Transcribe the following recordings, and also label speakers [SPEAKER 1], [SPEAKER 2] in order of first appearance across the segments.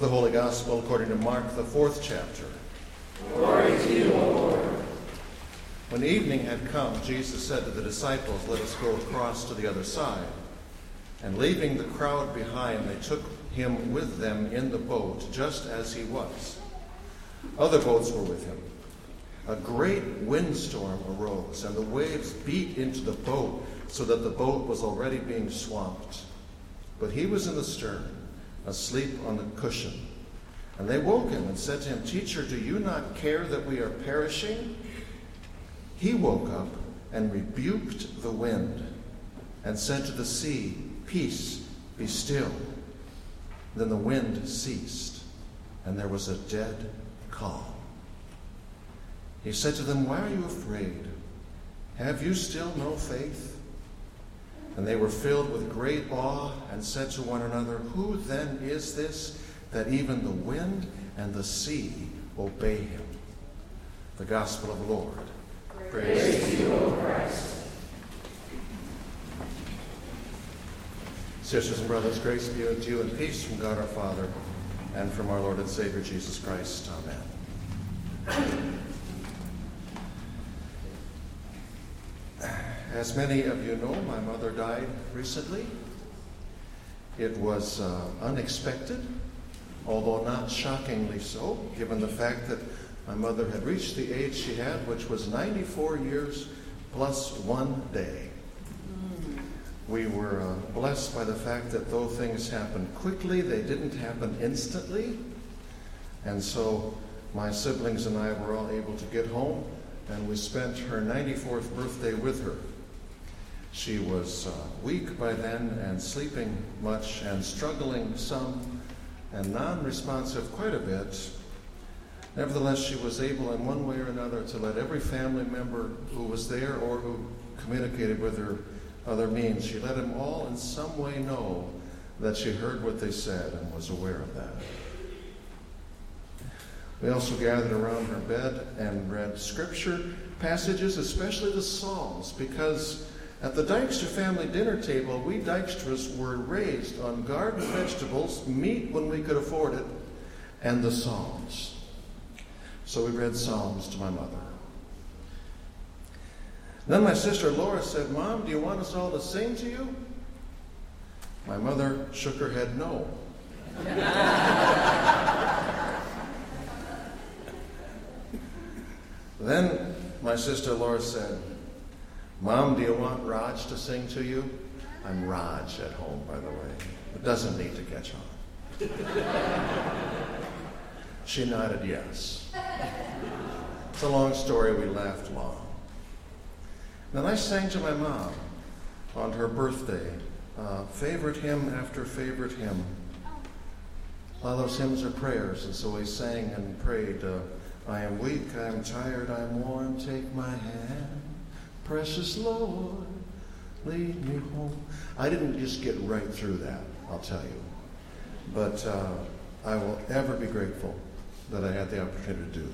[SPEAKER 1] The Holy Gospel according to Mark, the fourth chapter.
[SPEAKER 2] Glory to you, O Lord.
[SPEAKER 1] When evening had come, Jesus said to the disciples, Let us go across to the other side. And leaving the crowd behind, they took him with them in the boat, just as he was. Other boats were with him. A great windstorm arose, and the waves beat into the boat so that the boat was already being swamped. But he was in the stern, asleep on the cushion. And they woke him and said to him, Teacher, do you not care that we are perishing? He woke up and rebuked the wind and said to the sea, Peace, be still. Then the wind ceased, and there was a dead calm. He said to them, Why are you afraid? Have you still no faith? And they were filled with great awe and said to one another, Who then is this that even the wind and the sea obey him? The Gospel of the Lord.
[SPEAKER 2] Praise, Praise to you, O Christ.
[SPEAKER 1] Sisters and brothers, grace be unto you and peace from God our Father and from our Lord and Savior Jesus Christ. Amen. As many of you know, my mother died recently. It was uh, unexpected, although not shockingly so, given the fact that my mother had reached the age she had, which was 94 years plus one day. We were uh, blessed by the fact that though things happened quickly, they didn't happen instantly. And so my siblings and I were all able to get home, and we spent her 94th birthday with her. She was uh, weak by then and sleeping much and struggling some and non responsive quite a bit. Nevertheless, she was able, in one way or another, to let every family member who was there or who communicated with her other means, she let them all in some way know that she heard what they said and was aware of that. We also gathered around her bed and read scripture passages, especially the Psalms, because at the Dykstra family dinner table, we Dykstras were raised on garden vegetables, meat when we could afford it, and the Psalms. So we read Psalms to my mother. Then my sister Laura said, Mom, do you want us all to sing to you? My mother shook her head no. then my sister Laura said, Mom, do you want Raj to sing to you? I'm Raj at home, by the way. It doesn't need to catch on. she nodded yes. It's a long story. We laughed long. Then I sang to my mom on her birthday, uh, favorite hymn after favorite hymn. A lot of those hymns are prayers, and so we sang and prayed, uh, I am weak, I am tired, I am worn, take my hand Precious Lord, lead me home. I didn't just get right through that, I'll tell you. But uh, I will ever be grateful that I had the opportunity to do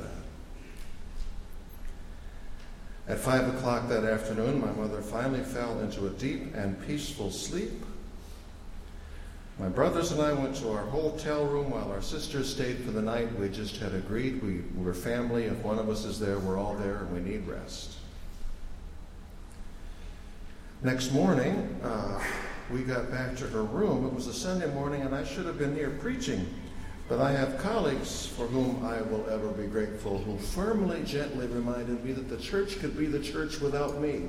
[SPEAKER 1] that. At five o'clock that afternoon, my mother finally fell into a deep and peaceful sleep. My brothers and I went to our hotel room while our sisters stayed for the night. We just had agreed we were family. If one of us is there, we're all there and we need rest. Next morning, uh, we got back to her room. It was a Sunday morning, and I should have been here preaching. But I have colleagues for whom I will ever be grateful who firmly, gently reminded me that the church could be the church without me.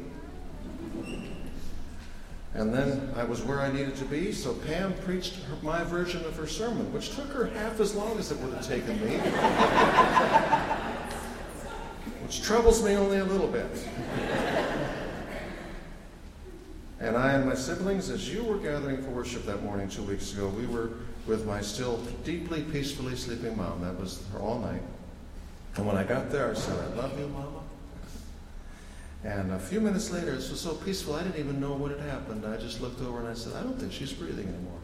[SPEAKER 1] And then I was where I needed to be, so Pam preached her, my version of her sermon, which took her half as long as it would have taken me. which troubles me only a little bit. And I and my siblings, as you were gathering for worship that morning two weeks ago, we were with my still deeply, peacefully sleeping mom. That was her all night. And when I got there, I said, I love you, Mama. And a few minutes later, it was so peaceful, I didn't even know what had happened. I just looked over and I said, I don't think she's breathing anymore.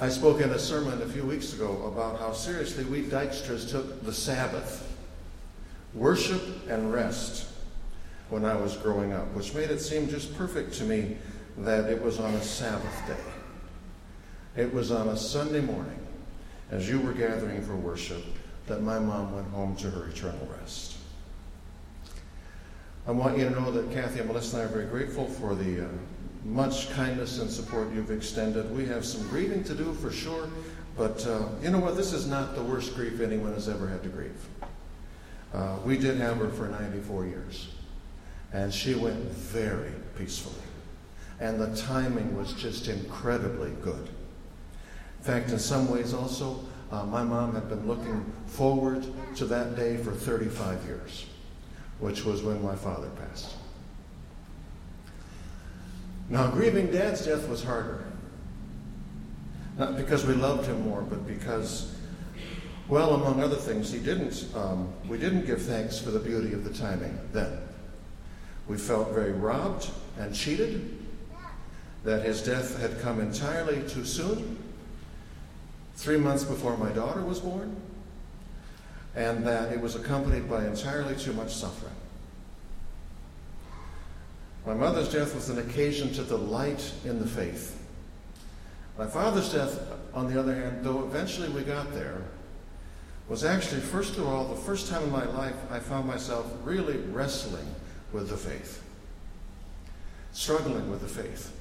[SPEAKER 1] I spoke in a sermon a few weeks ago about how seriously we Dykstras took the Sabbath worship and rest when I was growing up, which made it seem just perfect to me that it was on a Sabbath day. It was on a Sunday morning, as you were gathering for worship, that my mom went home to her eternal rest. I want you to know that Kathy and Melissa and I are very grateful for the uh, much kindness and support you've extended. We have some grieving to do for sure, but uh, you know what? This is not the worst grief anyone has ever had to grieve. Uh, we did have her for 94 years, and she went very peacefully. And the timing was just incredibly good. In fact, in some ways, also, uh, my mom had been looking forward to that day for 35 years, which was when my father passed. Now, grieving dad's death was harder. Not because we loved him more, but because, well, among other things, he didn't, um, we didn't give thanks for the beauty of the timing then. We felt very robbed and cheated that his death had come entirely too soon, three months before my daughter was born, and that it was accompanied by entirely too much suffering. My mother's death was an occasion to delight in the faith. My father's death, on the other hand, though eventually we got there, was actually, first of all, the first time in my life I found myself really wrestling with the faith, struggling with the faith,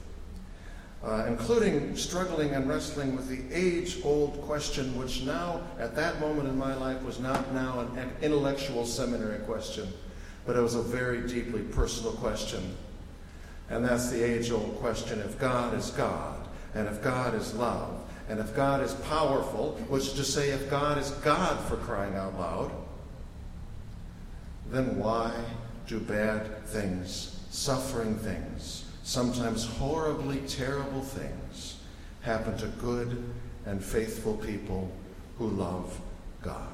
[SPEAKER 1] uh, including struggling and wrestling with the age old question, which now, at that moment in my life, was not now an intellectual seminary question, but it was a very deeply personal question. And that's the age old question if God is God, and if God is love, and if God is powerful, which is to say, if God is God for crying out loud, then why do bad things, suffering things, sometimes horribly terrible things, happen to good and faithful people who love God?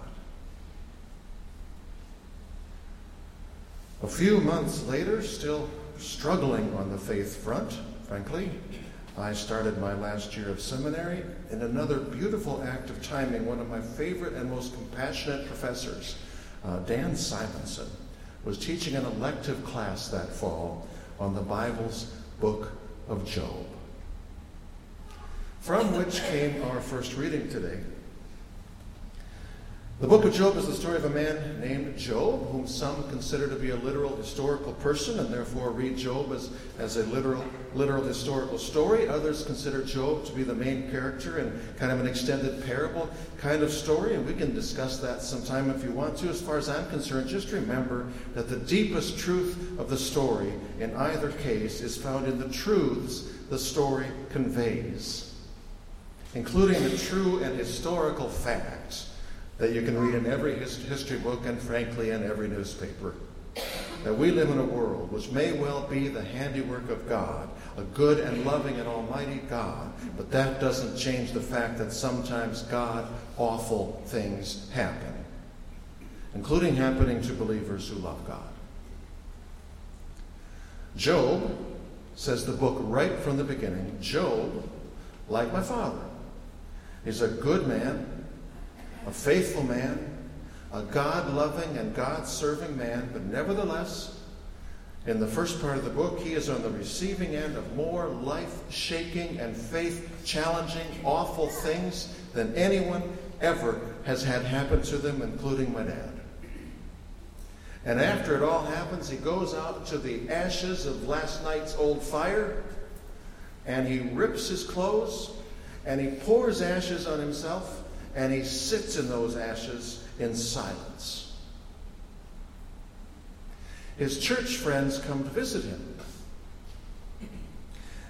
[SPEAKER 1] A few months later, still struggling on the faith front, frankly. I started my last year of seminary in another beautiful act of timing. One of my favorite and most compassionate professors, uh, Dan Simonson, was teaching an elective class that fall on the Bible's book of Job, from which came our first reading today. The book of Job is the story of a man named Job, whom some consider to be a literal historical person and therefore read Job as, as a literal, literal historical story. Others consider Job to be the main character in kind of an extended parable kind of story, and we can discuss that sometime if you want to. As far as I'm concerned, just remember that the deepest truth of the story in either case is found in the truths the story conveys, including the true and historical facts that you can read in every history book and, frankly, in every newspaper. That we live in a world which may well be the handiwork of God, a good and loving and almighty God, but that doesn't change the fact that sometimes God awful things happen, including happening to believers who love God. Job, says the book right from the beginning, Job, like my father, is a good man a faithful man, a God loving and God serving man, but nevertheless, in the first part of the book, he is on the receiving end of more life shaking and faith challenging, awful things than anyone ever has had happen to them, including my dad. And after it all happens, he goes out to the ashes of last night's old fire and he rips his clothes and he pours ashes on himself and he sits in those ashes in silence. His church friends come to visit him.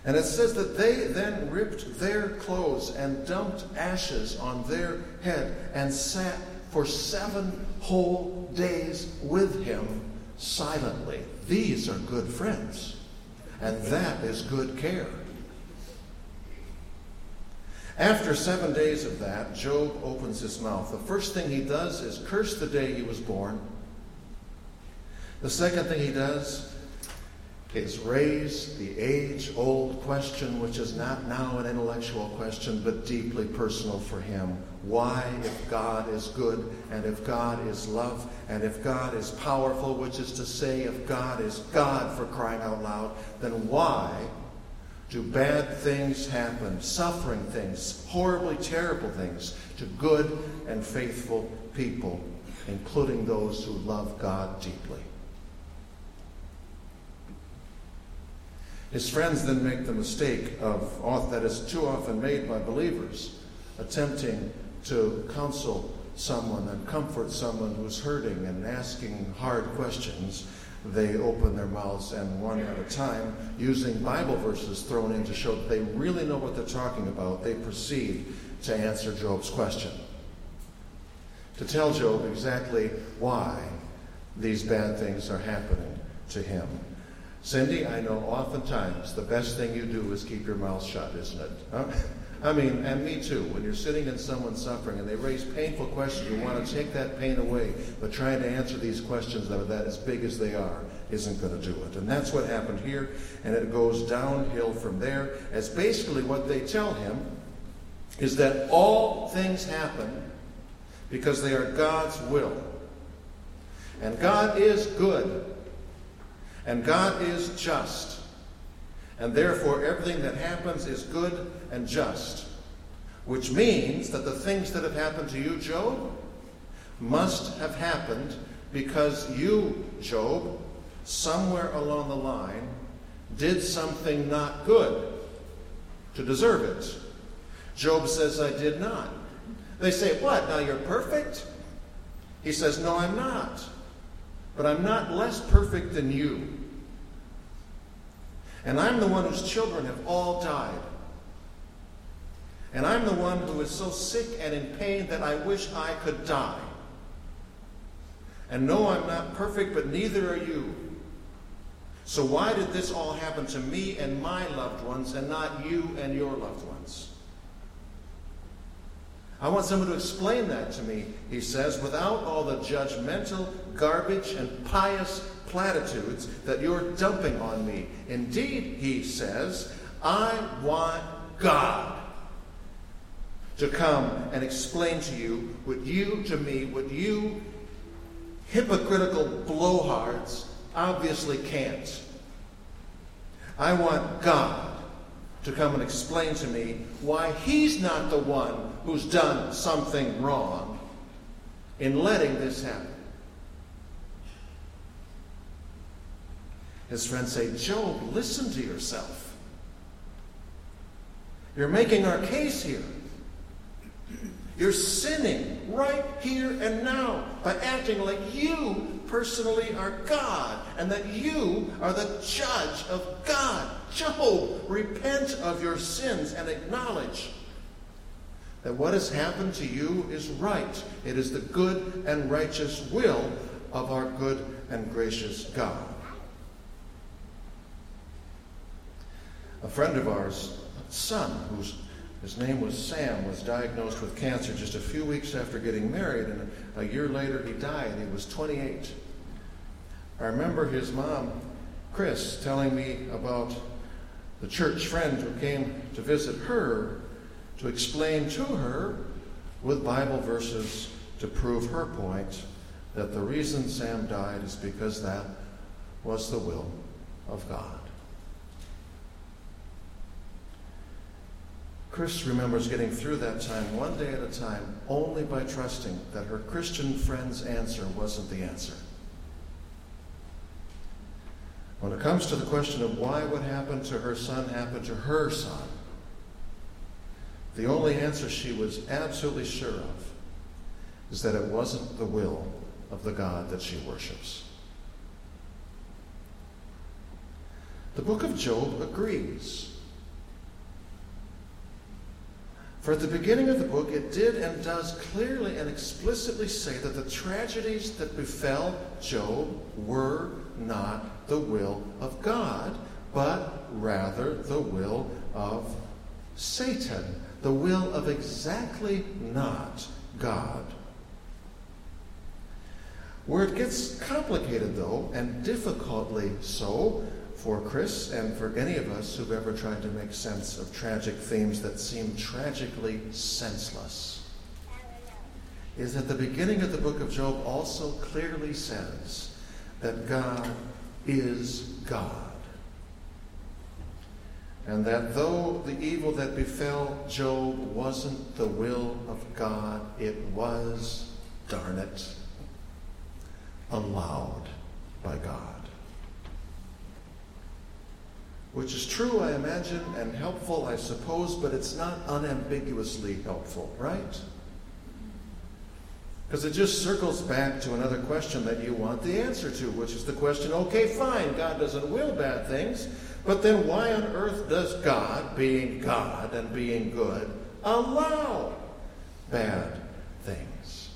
[SPEAKER 1] And it says that they then ripped their clothes and dumped ashes on their head and sat for seven whole days with him silently. These are good friends. And that is good care. After seven days of that, Job opens his mouth. The first thing he does is curse the day he was born. The second thing he does is raise the age old question, which is not now an intellectual question, but deeply personal for him. Why, if God is good, and if God is love, and if God is powerful, which is to say, if God is God for crying out loud, then why do bad things happen, suffering things, horribly terrible things to good and faithful people, including those who love God deeply. His friends then make the mistake of, that is too often made by believers, attempting to counsel someone and comfort someone who's hurting and asking hard questions they open their mouths and one at a time, using Bible verses thrown in to show that they really know what they're talking about, they proceed to answer Job's question. To tell Job exactly why these bad things are happening to him. Cindy, I know oftentimes the best thing you do is keep your mouth shut, isn't it? Huh? I mean, and me too. When you're sitting in someone's suffering and they raise painful questions, you want to take that pain away. But trying to answer these questions that are that as big as they are isn't going to do it. And that's what happened here. And it goes downhill from there. As basically what they tell him is that all things happen because they are God's will. And God is good. And God is just. And therefore, everything that happens is good and just. Which means that the things that have happened to you, Job, must have happened because you, Job, somewhere along the line, did something not good to deserve it. Job says, I did not. They say, What? Now you're perfect? He says, No, I'm not. But I'm not less perfect than you. And I'm the one whose children have all died. And I'm the one who is so sick and in pain that I wish I could die. And no, I'm not perfect, but neither are you. So why did this all happen to me and my loved ones and not you and your loved ones? I want someone to explain that to me, he says, without all the judgmental garbage and pious platitudes that you're dumping on me. Indeed, he says, I want God to come and explain to you what you, to me, what you hypocritical blowhards obviously can't. I want God to come and explain to me why He's not the one who's done something wrong in letting this happen. His friends say, Job, listen to yourself. You're making our case here. You're sinning right here and now by acting like you personally are God and that you are the judge of God. Job, repent of your sins and acknowledge that what has happened to you is right. It is the good and righteous will of our good and gracious God. A friend of ours, son, whose his name was Sam, was diagnosed with cancer just a few weeks after getting married, and a year later he died. He was 28. I remember his mom, Chris, telling me about the church friend who came to visit her to explain to her with Bible verses to prove her point that the reason Sam died is because that was the will of God. Chris remembers getting through that time one day at a time only by trusting that her Christian friend's answer wasn't the answer. When it comes to the question of why what happened to her son happened to her son, the only answer she was absolutely sure of is that it wasn't the will of the God that she worships. The book of Job agrees For at the beginning of the book, it did and does clearly and explicitly say that the tragedies that befell Job were not the will of God, but rather the will of Satan, the will of exactly not God. Where it gets complicated, though, and difficultly so, for Chris and for any of us who've ever tried to make sense of tragic themes that seem tragically senseless is that the beginning of the book of Job also clearly says that God is God. and that though the evil that befell Job wasn't the will of God, it was, darn it, allowed by God. Which is true, I imagine, and helpful, I suppose, but it's not unambiguously helpful, right? Because it just circles back to another question that you want the answer to, which is the question okay, fine, God doesn't will bad things, but then why on earth does God, being God and being good, allow bad things?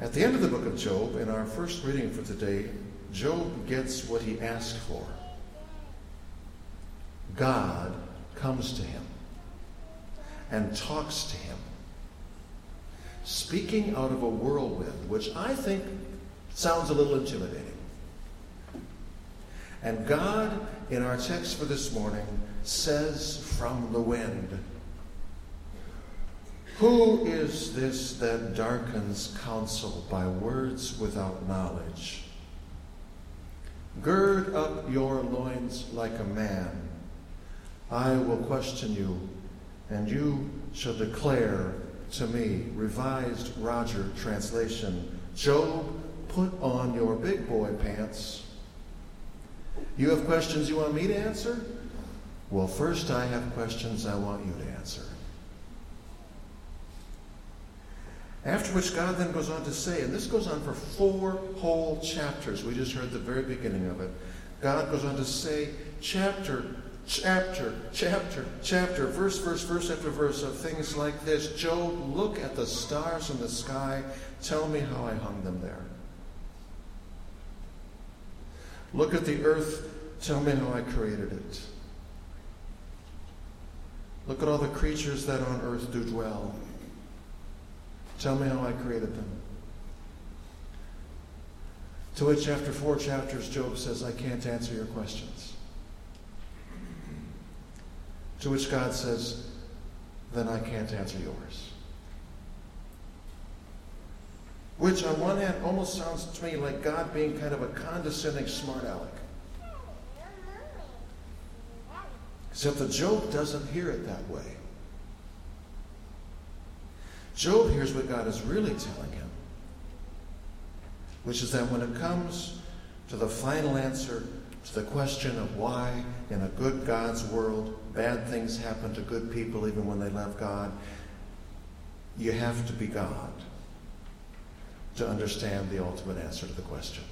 [SPEAKER 1] At the end of the book of Job, in our first reading for today, Job gets what he asked for. God comes to him and talks to him, speaking out of a whirlwind, which I think sounds a little intimidating. And God, in our text for this morning, says from the wind, Who is this that darkens counsel by words without knowledge? Gird up your loins like a man. I will question you and you shall declare to me, Revised Roger translation, Job, put on your big boy pants. You have questions you want me to answer? Well, first I have questions I want you to answer. After which God then goes on to say, and this goes on for four whole chapters. We just heard the very beginning of it. God goes on to say, chapter chapter, chapter, chapter, verse, verse, verse after verse of things like this. Job, look at the stars in the sky. Tell me how I hung them there. Look at the earth. Tell me how I created it. Look at all the creatures that on earth do dwell. Tell me how I created them. To which, after four chapters, Job says, I can't answer your questions. To which God says, then I can't answer yours. Which, on one hand, almost sounds to me like God being kind of a condescending smart aleck. Except that Job doesn't hear it that way. Job hears what God is really telling him, which is that when it comes to the final answer to the question of why, in a good God's world, bad things happen to good people even when they love God, you have to be God to understand the ultimate answer to the question.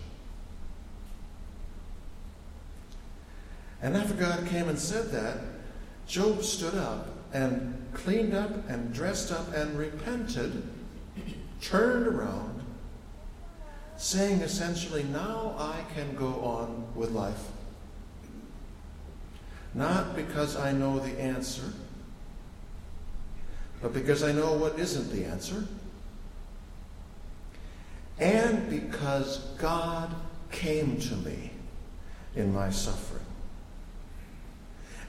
[SPEAKER 1] And after God came and said that, Job stood up and cleaned up and dressed up and repented, turned around, saying essentially, Now I can go on with life. Not because I know the answer, but because I know what isn't the answer. And because God came to me in my suffering.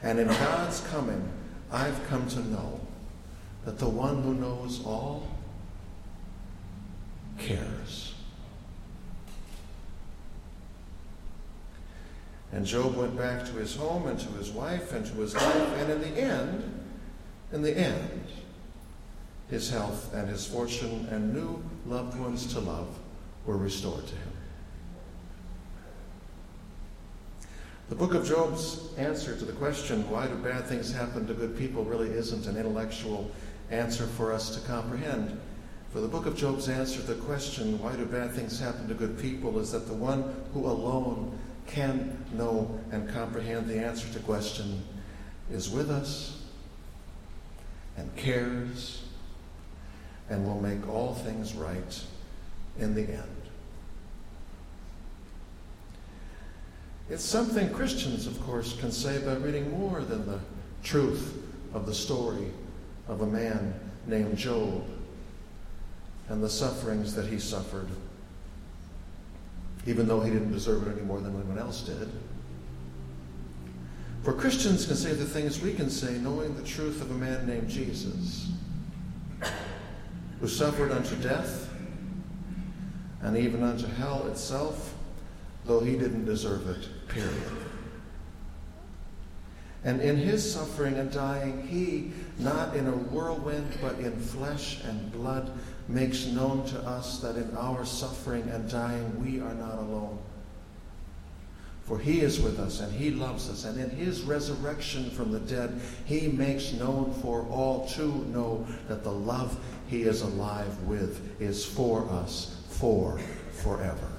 [SPEAKER 1] And in God's coming, I've come to know that the one who knows all cares. And Job went back to his home and to his wife and to his life, and in the end, in the end, his health and his fortune and new loved ones to love were restored to him. The book of Job's answer to the question, why do bad things happen to good people, really isn't an intellectual answer for us to comprehend. For the book of Job's answer to the question, why do bad things happen to good people, is that the one who alone can know and comprehend the answer to question is with us and cares and will make all things right in the end. It's something Christians, of course, can say by reading more than the truth of the story of a man named Job and the sufferings that he suffered, even though he didn't deserve it any more than anyone else did. For Christians can say the things we can say knowing the truth of a man named Jesus, who suffered unto death and even unto hell itself though he didn't deserve it, period. And in his suffering and dying, he, not in a whirlwind, but in flesh and blood, makes known to us that in our suffering and dying, we are not alone. For he is with us and he loves us. And in his resurrection from the dead, he makes known for all to know that the love he is alive with is for us for forever.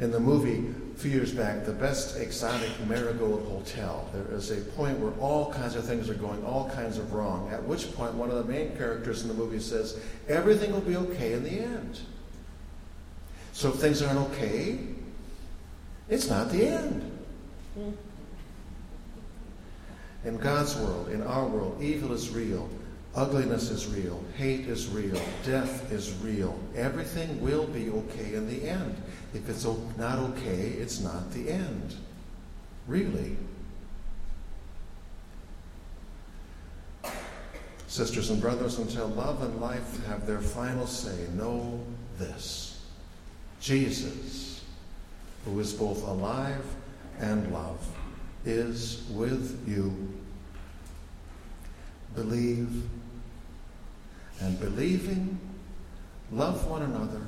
[SPEAKER 1] In the movie a few years back, The Best Exotic Marigold Hotel, there is a point where all kinds of things are going all kinds of wrong. At which point, one of the main characters in the movie says, Everything will be okay in the end. So if things aren't okay, it's not the end. Hmm. In God's world, in our world, evil is real. Ugliness is real. Hate is real. Death is real. Everything will be okay in the end. If it's not okay, it's not the end. Really. Sisters and brothers, until love and life have their final say, know this Jesus, who is both alive and love, is with you. Believe, and believing, love one another,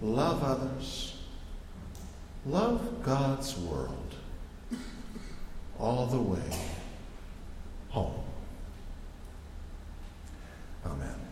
[SPEAKER 1] love others, love God's world all the way home. Amen.